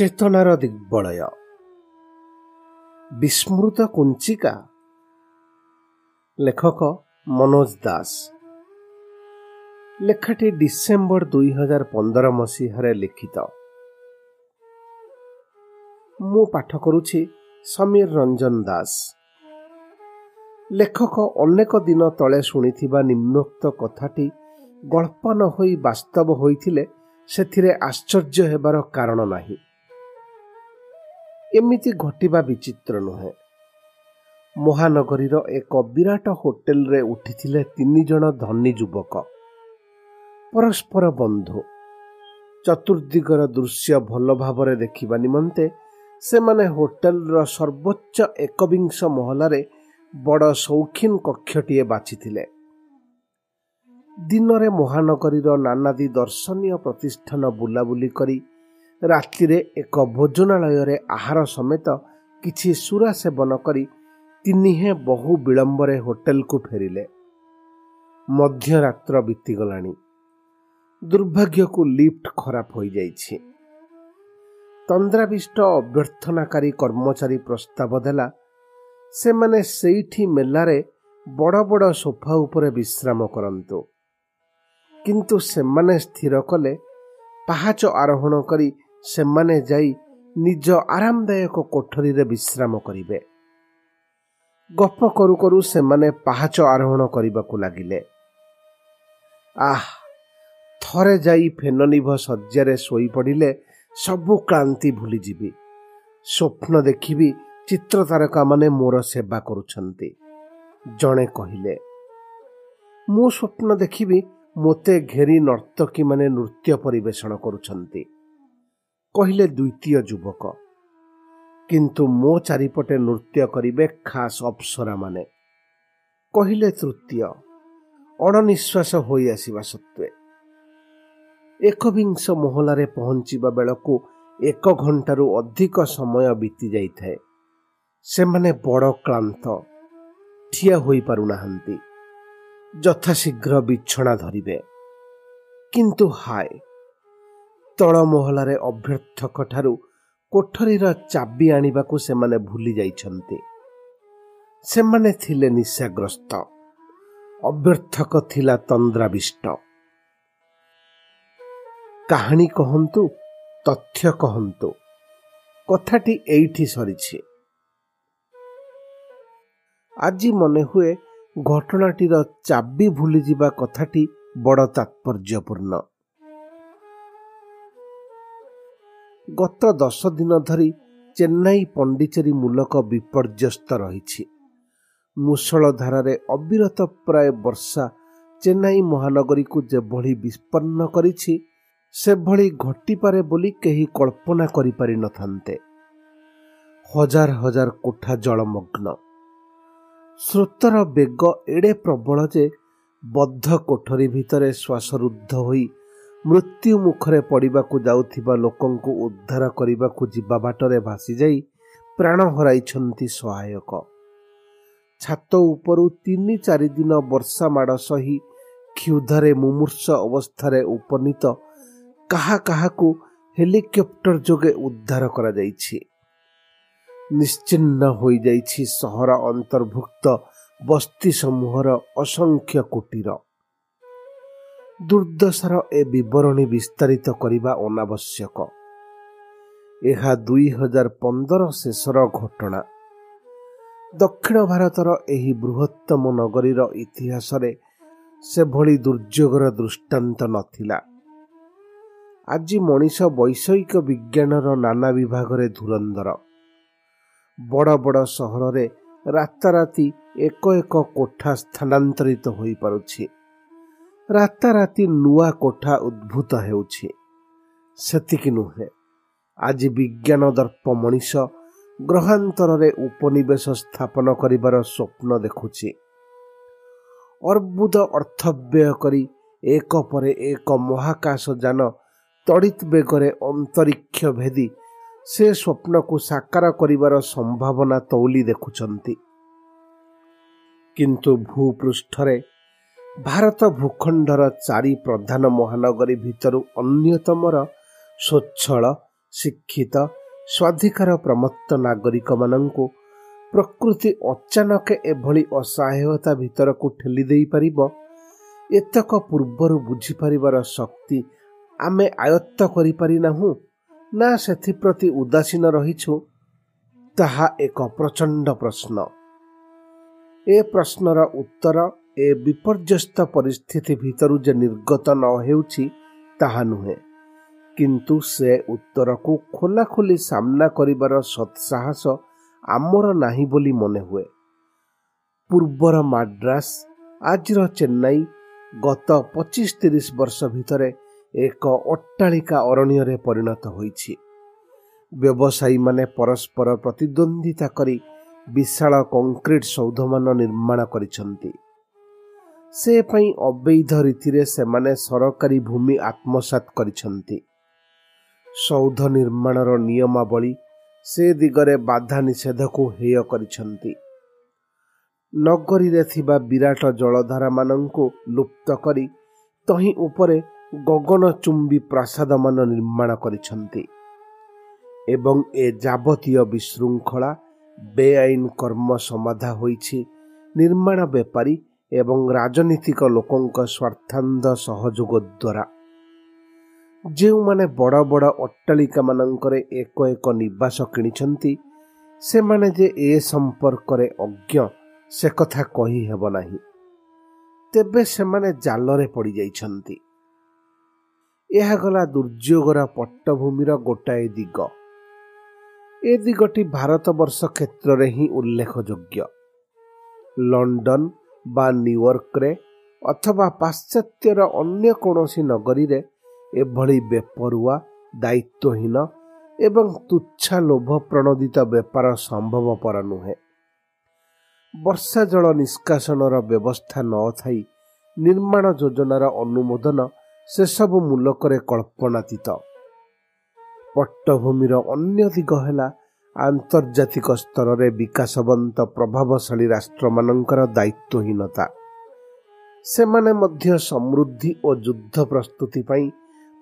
ଚେତନାର ଦିଗ୍ବଳୟ। ବିସ୍ମୃତ କୁଞ୍ଚିକା। ଲେଖକ ମନୋଜ ଦାସ। ଲେଖାଟି ଡିସେମ୍ବର ଦୁଇ ହଜାର ପନ୍ଦର ମସିହାରେ ଲିଖିତ। ମୁଁ ପାଠ କରୁଛି ସମୀର ରଞ୍ଜନ ଦାସ। ଲେଖକ ଅନେକ ଦିନ ତଳେ ଶୁଣିଥିବା ନିମ୍ନୋକ୍ତ କଥାଟି ଗଳ୍ପ ନ ହୋଇ ବାସ୍ତବ ହୋଇଥିଲେ ସେଥିରେ ଆଶ୍ଚର୍ଯ୍ୟ ହେବାର କାରଣ ନାହିଁ। ଏମିତି ଘଟିବା ବିଚିତ୍ର ନୁହେଁ। ମହାନଗରୀର ଏକ ବିରାଟ ହୋଟେଲରେ ଉଠିଥିଲେ ତିନି ଜଣ ଧନୀ ଯୁବକ। ପରସ୍ପର ବନ୍ଧୁ। ଚତୁର୍ଦ୍ଦିଗର ଦୃଶ୍ୟ ଭଲ ଭାବରେ ଦେଖିବା ନିମନ୍ତେ ସେମାନେ ହୋଟେଲର ସର୍ବୋଚ୍ଚ ଏକବିଂଶ ମହଲାରେ ବଡ଼ ସୌଖିନ କକ୍ଷଟିଏ ବାଛିଥିଲେ। ଦିନରେ ମହାନଗରୀର ନାନାଦି ଦର୍ଶନୀୟ ପ୍ରତିଷ୍ଠାନ ବୁଲାବୁଲି କରି ରାତିରେ ଏକ ଭୋଜନାଳୟରେ ଆହାର ସମେତ କିଛି ସୁରା ସେବନ କରି ତିନିହେଁ ବହୁ ବିଳମ୍ବରେ ହୋଟେଲକୁ ଫେରିଲେ। ମଧ୍ୟରାତ୍ର ବିତିଗଲାଣି। ଦୁର୍ଭାଗ୍ୟକୁ ଲିଫ୍ଟ ଖରାପ ହୋଇଯାଇଛି। ତନ୍ଦ୍ରାବିଷ୍ଟ ଅଭ୍ୟର୍ଥନାକାରୀ କର୍ମଚାରୀ ପ୍ରସ୍ତାବ ଦେଲା ସେମାନେ ସେଇଠି ମେଲାରେ ବଡ଼ ବଡ଼ ସୋଫା ଉପରେ ବିଶ୍ରାମ କରନ୍ତୁ। କିନ୍ତୁ ସେମାନେ ସ୍ଥିର କଲେ ପାହାଚ ଆରୋହଣ କରି ସେମାନେ ଯାଇ ନିଜ ଆରାମଦାୟକ କୋଠରୀରେ ବିଶ୍ରାମ କରିବେ। ଗପ କରୁ କରୁ ସେମାନେ ପାହାଚ ଆରୋହଣ କରିବାକୁ ଲାଗିଲେ। ଆହ ଥରେ ଯାଇ ଫେନନିଭ ଶଯ୍ୟାରେ ଶୋଇପଡ଼ିଲେ ସବୁ କ୍ଳାନ୍ତି ଭୁଲିଯିବି। ସ୍ୱପ୍ନ ଦେଖିବି ଚିତ୍ର ତାରକାମାନେ ମୋର ସେବା କରୁଛନ୍ତି। ଜଣେ କହିଲେ ମୁଁ ସ୍ୱପ୍ନ ଦେଖିବି ମୋତେ ଘେରି ନର୍ତ୍ତକୀମାନେ ନୃତ୍ୟ ପରିବେଷଣ କରୁଛନ୍ତି। କହିଲେ ଦ୍ୱିତୀୟ ଯୁବକ କିନ୍ତୁ ମୋ ଚାରିପଟେ ନୃତ୍ୟ କରିବେ ଖାସ୍ ଅପ୍ସରାମାନେ କହିଲେ ତୃତୀୟ ଅଣନିଶ୍ୱାସ ହୋଇ ଆସିବା ସତ୍ତ୍ୱେ ଏକବିଂଶ ମହଲାରେ ପହଞ୍ଚିବା ବେଳକୁ ଏକ ଘଣ୍ଟାରୁ ଅଧିକ ସମୟ ବିତି ଯାଇଥାଏ। ସେମାନେ ବଡ଼ କ୍ଳାନ୍ତ ଠିଆ ହୋଇପାରୁନାହାନ୍ତି। ଯଥାଶୀଘ୍ର ବିଛଣା ଧରିବେ। କିନ୍ତୁ ହାୟ ତଳ ମହଲାରେ ଅଭ୍ୟର୍ଥକଠାରୁ କୋଠରୀର ଚାବି ଆଣିବାକୁ ସେମାନେ ଭୁଲି ଯାଇଛନ୍ତି। ସେମାନେ ଥିଲେ ନିଶାଗ୍ରସ୍ତ। ଅଭ୍ୟର୍ଥକ ଥିଲା ତନ୍ଦ୍ରାବିଷ୍ଟ। କାହାଣୀ କହନ୍ତୁ ତଥ୍ୟ କହନ୍ତୁ। କଥାଟି ଏଇଠି ସରିଛି। ଆଜି ମନେ ହୁଏ ଘଟଣାଟିର ଚାବି ଭୁଲିଯିବା କଥାଟି ବଡ଼ ତାତ୍ପର୍ଯ୍ୟପୂର୍ଣ୍ଣ। ଗତ ଦଶ ଦିନ ଧରି ଚେନ୍ନାଇ ପଣ୍ଡିଚେରୀ ମୂଲକ ବିପର୍ଯ୍ୟସ୍ତ ରହିଛି। ମୂଷଳ ଧାରାରେ ଅବିରତ ପ୍ରାୟ ବର୍ଷା ଚେନ୍ନାଇ ମହାନଗରୀକୁ ଯେଭଳି ବିସ୍ପନ୍ନ କରିଛି ସେଭଳି ଘଟିପାରେ ବୋଲି କେହି କଳ୍ପନା କରିପାରିନଥାନ୍ତେ। ହଜାର ହଜାର କୋଠା ଜଳମଗ୍ନ। ସ୍ରୋତର ବେଗ ଏଡ଼େ ପ୍ରବଳ ଯେ ବଦ୍ଧ କୋଠରୀ ଭିତରେ ଶ୍ୱାସରୁଦ୍ଧ ହୋଇ ମୃତ୍ୟୁ ମୁଖରେ ପଡ଼ିବାକୁ ଯାଉଥିବା ଲୋକଙ୍କୁ ଉଦ୍ଧାର କରିବାକୁ ଯିବା ବାଟରେ ଭାସିଯାଇ ପ୍ରାଣ ହରାଇଛନ୍ତି ସହାୟକ। ଛାତ ଉପରୁ ତିନି ଚାରି ଦିନ ବର୍ଷା ମାଡ଼ ସହି କ୍ଷୁଧାରେ ମୁମୂର୍ଷ ଅବସ୍ଥାରେ ଉପନୀତ କାହା କାହାକୁ ହେଲିକପ୍ଟର ଯୋଗେ ଉଦ୍ଧାର କରାଯାଇଛି। ନିଶ୍ଚିହ୍ନ ହୋଇଯାଇଛି ସହର ଅନ୍ତର୍ଭୁକ୍ତ ବସ୍ତି ସମୂହର ଅସଂଖ୍ୟ କୁଟୀର। ଦୁର୍ଦ୍ଦଶାର ଏ ବିବରଣୀ ବିସ୍ତାରିତ କରିବା ଅନାବଶ୍ୟକ। ଏହା ଦୁଇ ହଜାର ପନ୍ଦର ଶେଷର ଘଟଣା। ଦକ୍ଷିଣ ଭାରତର ଏହି ବୃହତ୍ତମ ନଗରୀର ଇତିହାସରେ ସେଭଳି ଦୁର୍ଯୋଗର ଦୃଷ୍ଟାନ୍ତ ନଥିଲା। ଆଜି ମଣିଷ ବୈଷୟିକ ବିଜ୍ଞାନର ନାନା ବିଭାଗରେ ଧୁରନ୍ଧର। ବଡ଼ ବଡ଼ ସହରରେ ରାତାରାତି ଏକ ଏକ କୋଠା ସ୍ଥାନାନ୍ତରିତ ହୋଇପାରୁଛି। ରାତାରାତି ନୂଆ କୋଠା ଉଦ୍ଭୂତ ହେଉଛି। ସେତିକି ନୁହେଁ ଆଜି ବିଜ୍ଞାନ ଦର୍ପ ମଣିଷ ଗ୍ରହାନ୍ତରରେ ଉପନିବେଶ ସ୍ଥାପନ କରିବାର ସ୍ୱପ୍ନ ଦେଖୁଛି। ଅର୍ବୁଦ ଅର୍ଥବ୍ୟୟ କରି ଏକ ପରେ ଏକ ମହାକାଶ ଯାନ ତଡ଼ିତ୍ ବେଗରେ ଅନ୍ତରିକ୍ଷ ଭେଦି ସେ ସ୍ୱପ୍ନକୁ ସାକାର କରିବାର ସମ୍ଭାବନା ତୌଲି ଦେଖୁଛନ୍ତି। କିନ୍ତୁ ଭୂପୃଷ୍ଠରେ ଭାରତ ଭୂଖଣ୍ଡର ଚାରି ପ୍ରଧାନ ମହାନଗରୀ ଭିତରୁ ଅନ୍ୟତମର ସ୍ୱଚ୍ଛଳ ଶିକ୍ଷିତ ସ୍ୱାଧିକାର ପ୍ରମତ୍ତ ନାଗରିକମାନଙ୍କୁ ପ୍ରକୃତି ଅଚାନକ ଏଭଳି ଅସହାୟତା ଭିତରକୁ ଠେଲି ଦେଇପାରିବ ଏତକ ପୂର୍ବରୁ ବୁଝିପାରିବାର ଶକ୍ତି ଆମେ ଆୟତ୍ତ କରିପାରିନାହୁଁ ନା ସେଥିପ୍ରତି ଉଦାସୀନ ରହିଛୁ? ତାହା ଏକ ପ୍ରଚଣ୍ଡ ପ୍ରଶ୍ନ। ଏ ପ୍ରଶ୍ନର ଉତ୍ତର ଏ ବିପର୍ଯ୍ୟସ୍ତ ପରିସ୍ଥିତି ଭିତରୁ ଯେ ନିର୍ଗତ ନ ହେଉଛି ତାହା ନୁହେଁ। କିନ୍ତୁ ସେ ଉତ୍ତରକୁ ଖୋଲାଖୋଲି ସାମ୍ନା କରିବାର ସତ୍ସାହସ ଆମର ନାହିଁ ବୋଲି ମନେ ହୁଏ। ପୂର୍ବର ମାଡ୍ରାସ ଆଜିର ଚେନ୍ନାଇ ଗତ ପଚିଶ ତିରିଶ ବର୍ଷ ଭିତରେ ଏକ ଅଟ୍ଟାଳିକା ଅରଣ୍ୟରେ ପରିଣତ ହୋଇଛି। ବ୍ୟବସାୟୀମାନେ ପରସ୍ପର ପ୍ରତିଦ୍ୱନ୍ଦିତା କରି ବିଶାଳ କଂକ୍ରିଟ ସୌଧମାନ ନିର୍ମାଣ କରିଛନ୍ତି। ସେ ପାଇଁ ଅବୈଧ ରୀତିରେ ସେମାନେ ସରକାରୀ ଭୂମି ଆତ୍ମସାତ କରିଛନ୍ତି। ସୌଧ ନିର୍ମାଣର ନିୟମାବଳୀ ସେ ଦିଗରେ ବାଧା ନିଷେଧକୁ ହେୟ କରିଛନ୍ତି। ନଗରୀରେ ଥିବା ବିରାଟ ଜଳଧାରାମାନଙ୍କୁ ଲୁପ୍ତ କରି ତହିଁ ଉପରେ ଗଗନଚୁମ୍ବୀ ପ୍ରାସାଦମାନ ନିର୍ମାଣ କରିଛନ୍ତି ଏବଂ ଏ ଯାବତୀୟ ବିଶୃଙ୍ଖଳା ବେଆଇନ କର୍ମ ସମାଧା ହୋଇଛି। ନିର୍ମାଣ ବେପାରୀ ଏବଂ ରାଜନୀତିକ ଲୋକଙ୍କ ସ୍ୱାର୍ଥାନ୍ଧ ସହଯୋଗ ଦ୍ୱାରା। ଯେଉଁମାନେ ବଡ଼ ବଡ଼ ଅଟ୍ଟାଳିକାମାନଙ୍କରେ ଏକ ଏକ ନିବାସ କିଣିଛନ୍ତି ସେମାନେ ଯେ ଏ ସମ୍ପର୍କରେ ଅଜ୍ଞ ସେ କଥା କହିହେବ ନାହିଁ। ତେବେ ସେମାନେ ଜାଲରେ ପଡ଼ିଯାଇଛନ୍ତି। ଏହା ଗଲା ଦୁର୍ଯୋଗର ପଟ୍ଟଭୂମିର ଗୋଟାଏ ଦିଗ। ଏ ଦିଗଟି ଭାରତବର୍ଷ କ୍ଷେତ୍ରରେ ହିଁ ଉଲ୍ଲେଖଯୋଗ୍ୟ। ଲଣ୍ଡନ ବା ନ୍ୟୁୟର୍କରେ ଅଥବା ପାଶ୍ଚାତ୍ୟର ଅନ୍ୟ କୌଣସି ନଗରୀରେ ଏଭଳି ବେପରୁଆ ଦାୟିତ୍ୱହୀନ ଏବଂ ତୁଚ୍ଛା ଲୋଭ ପ୍ରଣୋଦିତ ବେପାର ସମ୍ଭବପର ନୁହେଁ। ବର୍ଷା ଜଳ ନିଷ୍କାସନର ବ୍ୟବସ୍ଥା ନଥାଇ ନିର୍ମାଣ ଯୋଜନାର ଅନୁମୋଦନ ସେସବୁ ମୂଲକରେ କଳ୍ପନାତୀତ। ପଟ୍ଟଭୂମିର ଅନ୍ୟ ଦିଗ ହେଲା ଆନ୍ତର୍ଜାତିକ ସ୍ତରରେ ବିକାଶବନ୍ତ ପ୍ରଭାବଶାଳୀ ରାଷ୍ଟ୍ରମାନଙ୍କର ଦାୟିତ୍ୱହୀନତା। ସେମାନେ ମଧ୍ୟ ସମୃଦ୍ଧି ଓ ଯୁଦ୍ଧ ପ୍ରସ୍ତୁତି ପାଇଁ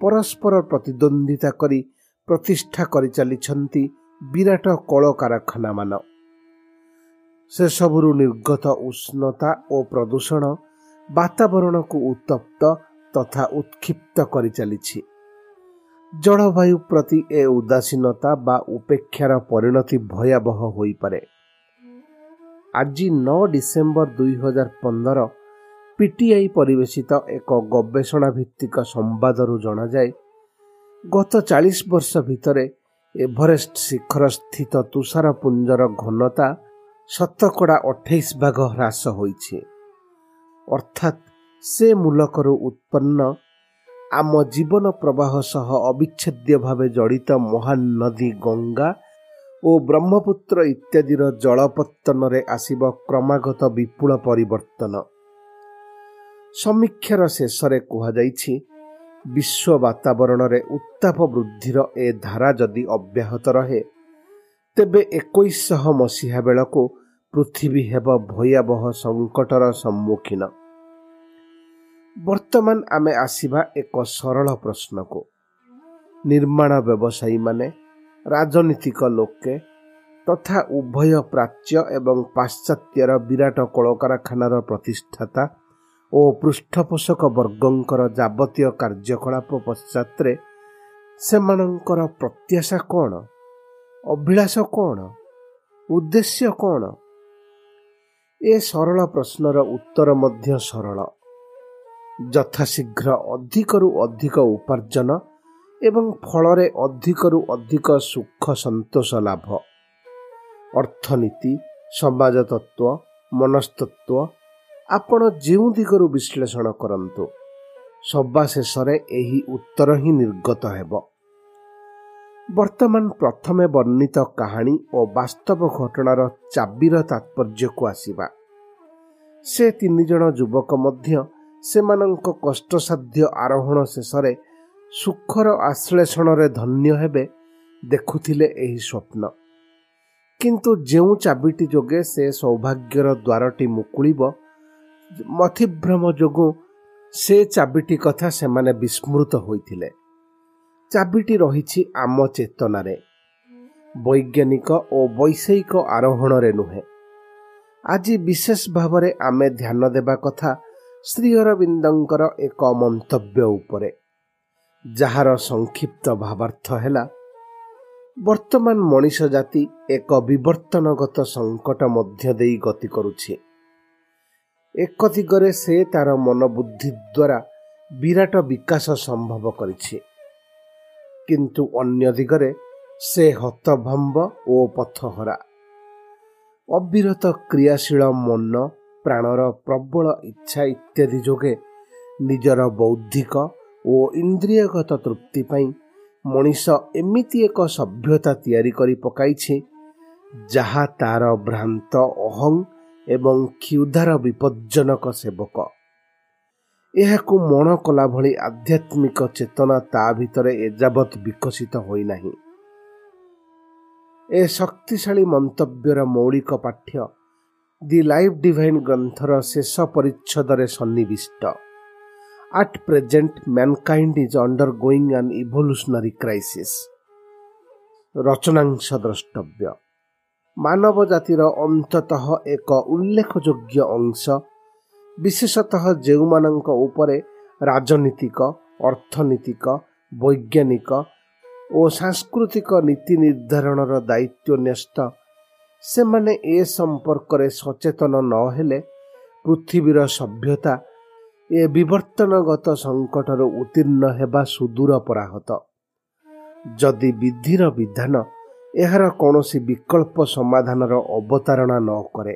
ପରସ୍ପର ପ୍ରତିଦ୍ୱନ୍ଦିତା କରି ପ୍ରତିଷ୍ଠା କରିଚାଲିଛନ୍ତି ବିରାଟ କଳକାରଖାନାମାନ। ସେସବୁରୁ ନିର୍ଗତ ଉଷ୍ଣତା ଓ ପ୍ରଦୂଷଣ ବାତାବରଣକୁ ଉତ୍ତପ୍ତ ତଥା ଉତ୍କ୍ଷିପ୍ତ କରିଚାଲିଛି। ଜଳବାୟୁ ପ୍ରତି ଏ ଉଦାସୀନତା ବା ଉପେକ୍ଷାର ପରିଣତି ଭୟାବହ ହୋଇପାରେ। ଆଜି ନଅ ଡିସେମ୍ବର ଦୁଇ ହଜାର ପନ୍ଦର ପିଟିଆଇ ପରିବେଶିତ ଏକ ଗବେଷଣା ଭିତ୍ତିକ ସମ୍ବାଦରୁ ଜଣାଯାଏ ଗତ ଚାଳିଶ ବର୍ଷ ଭିତରେ ଏଭରେଷ୍ଟ ଶିଖର ସ୍ଥିତ ତୁଷାରପୁଞ୍ଜର ଘନତା ଶତକଡ଼ା ଅଠେଇଶ ଭାଗ ହ୍ରାସ ହୋଇଛି। ଅର୍ଥାତ୍ ସେ ମୂଲକରୁ ଉତ୍ପନ୍ନ ଆମ ଜୀବନ ପ୍ରବାହ ସହ ଅବିଚ୍ଛେଦ୍ୟ ଭାବେ ଜଡ଼ିତ ମହାନ ନଦୀ ଗଙ୍ଗା ଓ ବ୍ରହ୍ମପୁତ୍ର ଇତ୍ୟାଦିର ଜଳପତ୍ତନରେ ଆସିବ କ୍ରମାଗତ ବିପୁଳ ପରିବର୍ତ୍ତନ। ସମୀକ୍ଷାର ଶେଷରେ କୁହାଯାଇଛି ବିଶ୍ୱ ବାତାବରଣରେ ଉତ୍ତାପ ବୃଦ୍ଧିର ଏ ଧାରା ଯଦି ଅବ୍ୟାହତ ରହେ ତେବେ ଏକୋଇଶଶହ ମସିହା ବେଳକୁ ପୃଥିବୀ ହେବ ଭୟାବହ ସଙ୍କଟର ସମ୍ମୁଖୀନ। ବର୍ତ୍ତମାନ ଆମେ ଆସିବା ଏକ ସରଳ ପ୍ରଶ୍ନକୁ। ନିର୍ମାଣ ବ୍ୟବସାୟୀମାନେ ରାଜନୀତିକ ଲୋକେ ତଥା ଉଭୟ ପ୍ରାଚ୍ୟ ଏବଂ ପାଶ୍ଚାତ୍ୟର ବିରାଟ କଳକାରଖାନାର ପ୍ରତିଷ୍ଠାତା ଓ ପୃଷ୍ଠପୋଷକ ବର୍ଗଙ୍କର ଯାବତୀୟ କାର୍ଯ୍ୟକଳାପ ପଶ୍ଚାତରେ ସେମାନଙ୍କର ପ୍ରତ୍ୟାଶା କ'ଣ? ଅଭିଳାଷ କ'ଣ? ଉଦ୍ଦେଶ୍ୟ କ'ଣ? ଏ ସରଳ ପ୍ରଶ୍ନର ଉତ୍ତର ମଧ୍ୟ ସରଳ। ଯଥାଶୀଘ୍ର ଅଧିକରୁ ଅଧିକ ଉପାର୍ଜନ ଏବଂ ଫଳରେ ଅଧିକରୁ ଅଧିକ ସୁଖ ସନ୍ତୋଷ ଲାଭ। ଅର୍ଥନୀତି ସମାଜ ତତ୍ତ୍ୱ ମନସ୍ତତ୍ଵ ଆପଣ ଯେଉଁ ଦିଗରୁ ବିଶ୍ଳେଷଣ କରନ୍ତୁ ସବା ଶେଷରେ ଏହି ଉତ୍ତର ହିଁ ନିର୍ଗତ ହେବ। ବର୍ତ୍ତମାନ ପ୍ରଥମେ ବର୍ଣ୍ଣିତ କାହାଣୀ ଓ ବାସ୍ତବ ଘଟଣାର ଚାବିର ତାତ୍ପର୍ଯ୍ୟକୁ ଆସିବା। ସେ ତିନି ଜଣ ଯୁବକ ମଧ୍ୟ ସେମାନଙ୍କ କଷ୍ଟସାଧ୍ୟ ଆରୋହଣ ଶେଷରେ ସୁଖର ଆଶ୍ଳେଷଣରେ ଧନ୍ୟ ହେବେ ଦେଖୁଥିଲେ ଏହି ସ୍ୱପ୍ନ। କିନ୍ତୁ ଯେଉଁ ଚାବିଟି ଯୋଗେ ସେ ସୌଭାଗ୍ୟର ଦ୍ୱାରଟି ମୁକୁଳିବ ମଥିଭ୍ରମ ଯୋଗୁଁ ସେ ଚାବିଟି କଥା ସେମାନେ ବିସ୍ମୃତ ହୋଇଥିଲେ। ଚାବିଟି ରହିଛି ଆମ ଚେତନାରେ ବୈଜ୍ଞାନିକ ଓ ବୈଷୟିକ ଆରୋହଣରେ ନୁହେଁ। ଆଜି ବିଶେଷ ଭାବରେ ଆମେ ଧ୍ୟାନ ଦେବା କଥା ଶ୍ରୀ ଅରବିନ୍ଦଙ୍କର ଏକ ମନ୍ତବ୍ୟ ଉପରେ ଯାହାର ସଂକ୍ଷିପ୍ତ ଭାବାର୍ଥ ହେଲା ବର୍ତ୍ତମାନ ମଣିଷ ଜାତି ଏକ ବିବର୍ତ୍ତନଗତ ସଙ୍କଟ ମଧ୍ୟ ଦେଇ ଗତି କରୁଛି। ଏକ ଦିଗରେ ସେ ତାର ମନୋବୁଦ୍ଧି ଦ୍ୱାରା ବିରାଟ ବିକାଶ ସମ୍ଭବ କରିଛି। କିନ୍ତୁ ଅନ୍ୟ ଦିଗରେ ସେ ହତଭମ୍ବ ଓ ପଥହରା। ଅବିରତ କ୍ରିୟାଶୀଳ ମନ ପ୍ରାଣର ପ୍ରବଳ ଇଚ୍ଛା ଇତ୍ୟାଦି ଯୋଗେ ନିଜର ବୌଦ୍ଧିକ ଓ ଇନ୍ଦ୍ରିୟଗତ ତୃପ୍ତି ପାଇଁ ମଣିଷ ଏମିତି ଏକ ସଭ୍ୟତା ତିଆରି କରି ପକାଇଛି ଯାହା ତାର ଭ୍ରାନ୍ତ ଅହଂ ଏବଂ କ୍ଷୁଧାର ବିପଜ୍ଜନକ ସେବକ। ଏହାକୁ ମଣ କଲା ଭଳି ଆଧ୍ୟାତ୍ମିକ ଚେତନା ତା ଭିତରେ ଏଯାବତ୍ ବିକଶିତ ହୋଇନାହିଁ। ଏ ଶକ୍ତିଶାଳୀ ମନ୍ତବ୍ୟର ମୌଳିକ ପାଠ୍ୟ ଦି ଲାଇଫ୍ ଡିଭାଇନ୍ ଗ୍ରନ୍ଥର ଶେଷ ପରିଚ୍ଛଦରେ ସନ୍ନିବିଷ୍ଟ। At present mankind is undergoing an evolutionary crisis ରଚନାଂଶ ଦ୍ରଷ୍ଟବ୍ୟ। ମାନବ ଜାତିର ଅନ୍ତତଃ ଏକ ଉଲ୍ଲେଖଯୋଗ୍ୟ ଅଂଶ ବିଶେଷତଃ ଯେଉଁମାନଙ୍କ ଉପରେ ରାଜନୀତିକ ଅର୍ଥନୀତିକ ବୈଜ୍ଞାନିକ ଓ ସାଂସ୍କୃତିକ ନୀତି ନିର୍ଦ୍ଧାରଣର ଦାୟିତ୍ୱ ନ୍ୟସ୍ତ ସେମାନେ ଏ ସମ୍ପର୍କରେ ସଚେତନ ନ ହେଲେ ପୃଥିବୀର ସଭ୍ୟତା ଏ ବିବର୍ତ୍ତନଗତ ସଙ୍କଟରୁ ଉତ୍ତୀର୍ଣ୍ଣ ହେବା ସୁଦୂର ପରାହତ। ଯଦି ବିଧିର ବିଧାନ ଏହାର କୌଣସି ବିକଳ୍ପ ସମାଧାନର ଅବତାରଣା ନ କରେ